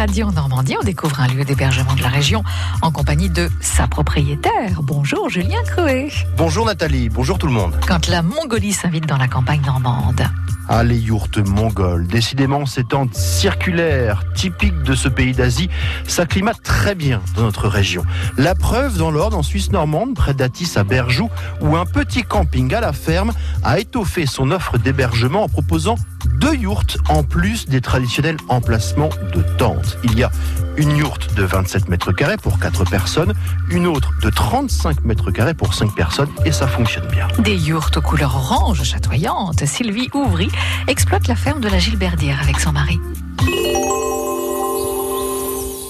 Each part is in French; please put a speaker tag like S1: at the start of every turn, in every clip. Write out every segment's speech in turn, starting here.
S1: paradis en Normandie. On découvre un lieu d'hébergement de la région en compagnie de sa propriétaire. Bonjour Julien Croé.
S2: Bonjour Nathalie, bonjour tout le monde.
S1: Quand la Mongolie s'invite dans la campagne normande.
S2: Ah, les yourtes mongoles, décidément ces tentes circulaires, typiques de ce pays d'Asie, s'acclimatent très bien dans notre région. La preuve dans l'Ordre, en Suisse normande, près d'Atis à Berjoux, où un petit camping à la ferme a étoffé son offre d'hébergement en proposant deux yourtes en plus des traditionnels emplacements de tentes. Il y a une yourte de 27 mètres carrés pour 4 personnes, une autre de 35 mètres carrés pour 5 personnes et ça fonctionne bien.
S1: Des yourtes aux couleurs orange chatoyantes. Sylvie Ouvry exploite la ferme de la Gilberdière avec son mari.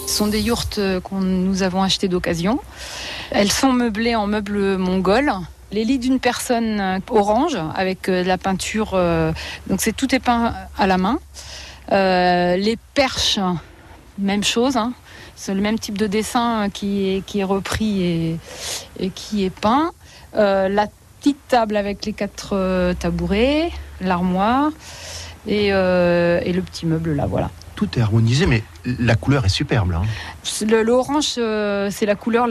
S3: Ce sont des yourtes que nous avons achetées d'occasion. Elles sont meublées en meubles mongols. Les lits d'une personne orange avec de la peinture, euh, donc c'est tout est peint à la main. Euh, les perches, même chose. Hein. C'est le même type de dessin qui est, qui repris et, qui est peint. Euh, la petite table avec les quatre euh, tabourets, l'armoire euh, et le petit meuble là, voilà.
S2: Tout est harmonisé, mais la couleur est superbe.
S3: Le- L'orange, euh, c'est la couleur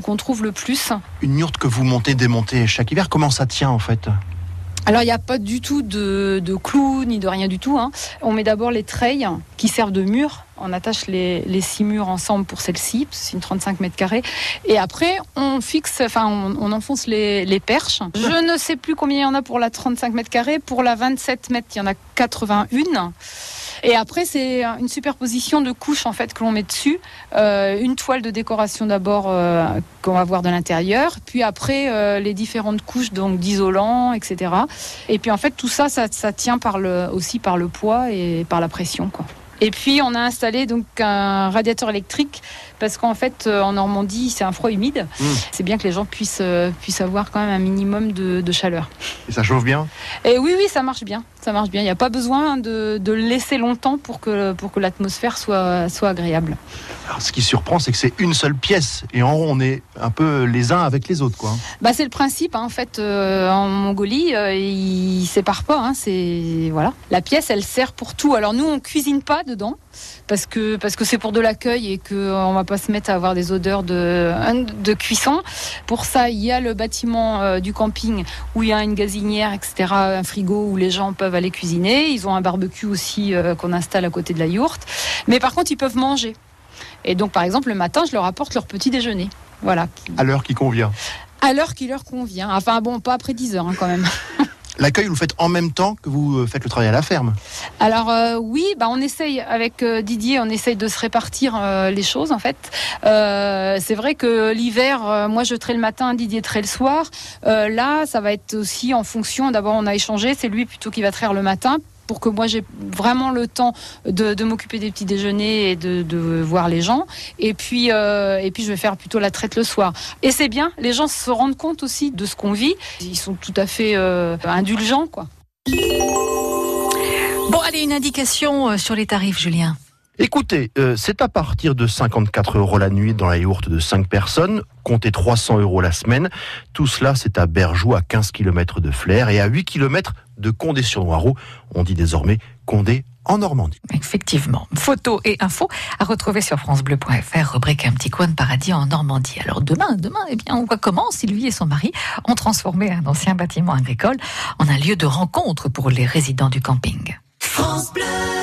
S3: qu'on trouve le plus.
S2: Une yourte que vous montez, démontez chaque hiver, comment ça tient en fait?
S3: Alors, il n'y a pas du tout de, de clous ni de rien du tout. hein. On met d'abord les treilles qui servent de mur. On attache les, les six murs ensemble pour celle-ci, c'est une 35 mètres carrés. Et après, on fixe, enfin, on, on enfonce les, les perches. Je ne sais plus combien il y en a pour la 35 mètres carrés. Pour la 27 mètres, il y en a 81. Et après, c'est une superposition de couches en fait que l'on met dessus. Euh, une toile de décoration d'abord euh, qu'on va voir de l'intérieur, puis après euh, les différentes couches donc d'isolant, etc. Et puis en fait tout ça, ça, ça tient par le, aussi par le poids et par la pression. Quoi. Et puis on a installé donc un radiateur électrique parce qu'en fait euh, en Normandie c'est un froid humide.
S2: Mm.
S3: C'est bien que les gens puissent, euh, puissent avoir quand même un minimum de, de chaleur.
S2: Et ça chauffe bien?
S3: Et oui, oui, ça marche bien. Ça marche bien. Il n'y a pas besoin de, de laisser longtemps pour que, pour que l'atmosphère soit, soit agréable.
S2: Alors, Ce qui surprend, c'est que c'est une seule pièce. Et en haut, on est un peu les uns avec les autres. quoi.
S3: Bah, c'est le principe. hein. En fait, euh, en Mongolie, euh, ils séparent pas. hein. C'est voilà. La pièce, elle sert pour tout. Alors nous, on cuisine pas dedans parce que parce que c'est pour de l'accueil et que euh, on va pas se mettre à avoir des odeurs de de cuisson. Pour ça, il y a le bâtiment euh, du camping où il y a une gazinière, etc., un frigo où les gens peuvent aller cuisiner. Ils ont un barbecue aussi euh, qu'on installe à côté de la yourte. Mais par contre, ils peuvent manger. Et donc, par exemple, le matin, je leur apporte leur petit déjeuner. Voilà,
S2: À l'heure qui convient.
S3: à l'heure qui leur convient. Enfin bon, pas après 10 heures hein, quand même.
S2: L'accueil, vous le faites en même temps que vous euh, faites le travail à la ferme.
S3: Alors euh, oui, bah, on essaye avec euh, Didier, on essaye de se répartir les choses en fait. C'est vrai que l'hiver, moi je traite le matin, Didier traite le soir. Là, ça va être aussi en fonction. D'abord, on a échangé, c'est lui plutôt qui va traire le matin pour que moi j'ai vraiment le temps de, m'occuper des petits déjeuners et de, de voir les gens. Et puis, euh, et puis je vais faire plutôt la traite le soir. Et c'est bien, les gens se rendent compte aussi de ce qu'on vit. Ils sont tout à fait euh, indulgents, quoi.
S1: Bon, allez, une indication euh, sur les tarifs, Julien.
S2: Écoutez, euh, c'est à partir de 54 euros la nuit dans la yourte de 5 personnes, comptez 300 euros la semaine. Tout cela, c'est à Berjoux, à 15 km de Flers et à 8 km de Condé-sur-Noireau. On dit désormais Condé en Normandie.
S1: Effectivement. Photos et infos à retrouver sur FranceBleu.fr, rubrique Un petit coin de paradis en Normandie. Alors demain, demain, eh bien, on voit comment Sylvie et son mari ont transformé un ancien bâtiment agricole en un lieu de rencontre pour les résidents du camping.
S4: France Bleu.